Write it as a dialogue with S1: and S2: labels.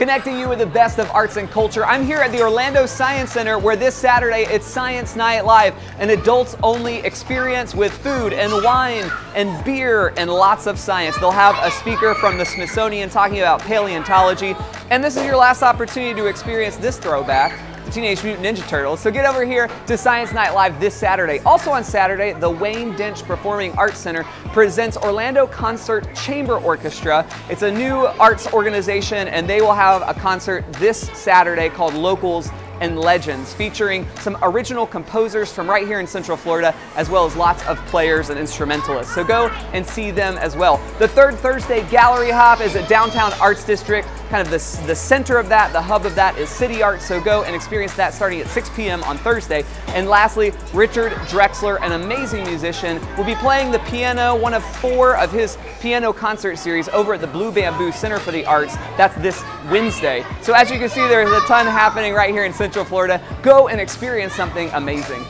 S1: connecting you with the best of arts and culture. I'm here at the Orlando Science Center where this Saturday it's Science Night Live, an adults only experience with food and wine and beer and lots of science. They'll have a speaker from the Smithsonian talking about paleontology, and this is your last opportunity to experience this throwback. Teenage Mutant Ninja Turtles. So get over here to Science Night Live this Saturday. Also on Saturday, the Wayne Densch Performing Arts Center presents Orlando Concert Chamber Orchestra. It's a new arts organization, and they will have a concert this Saturday called Locals and Legends, featuring some original composers from right here in Central Florida, as well as lots of players and instrumentalists. So go and see them as well. The third Thursday Gallery Hop is at Downtown Arts District. Kind of the, the center of that, the hub of that is City Art. So go and experience that starting at 6 p.m. on Thursday. And lastly, Richard Drexler, an amazing musician, will be playing the piano, one of four of his piano concert series over at the Blue Bamboo Center for the Arts. That's this Wednesday. So as you can see, there's a ton happening right here in Central Florida. Go and experience something amazing.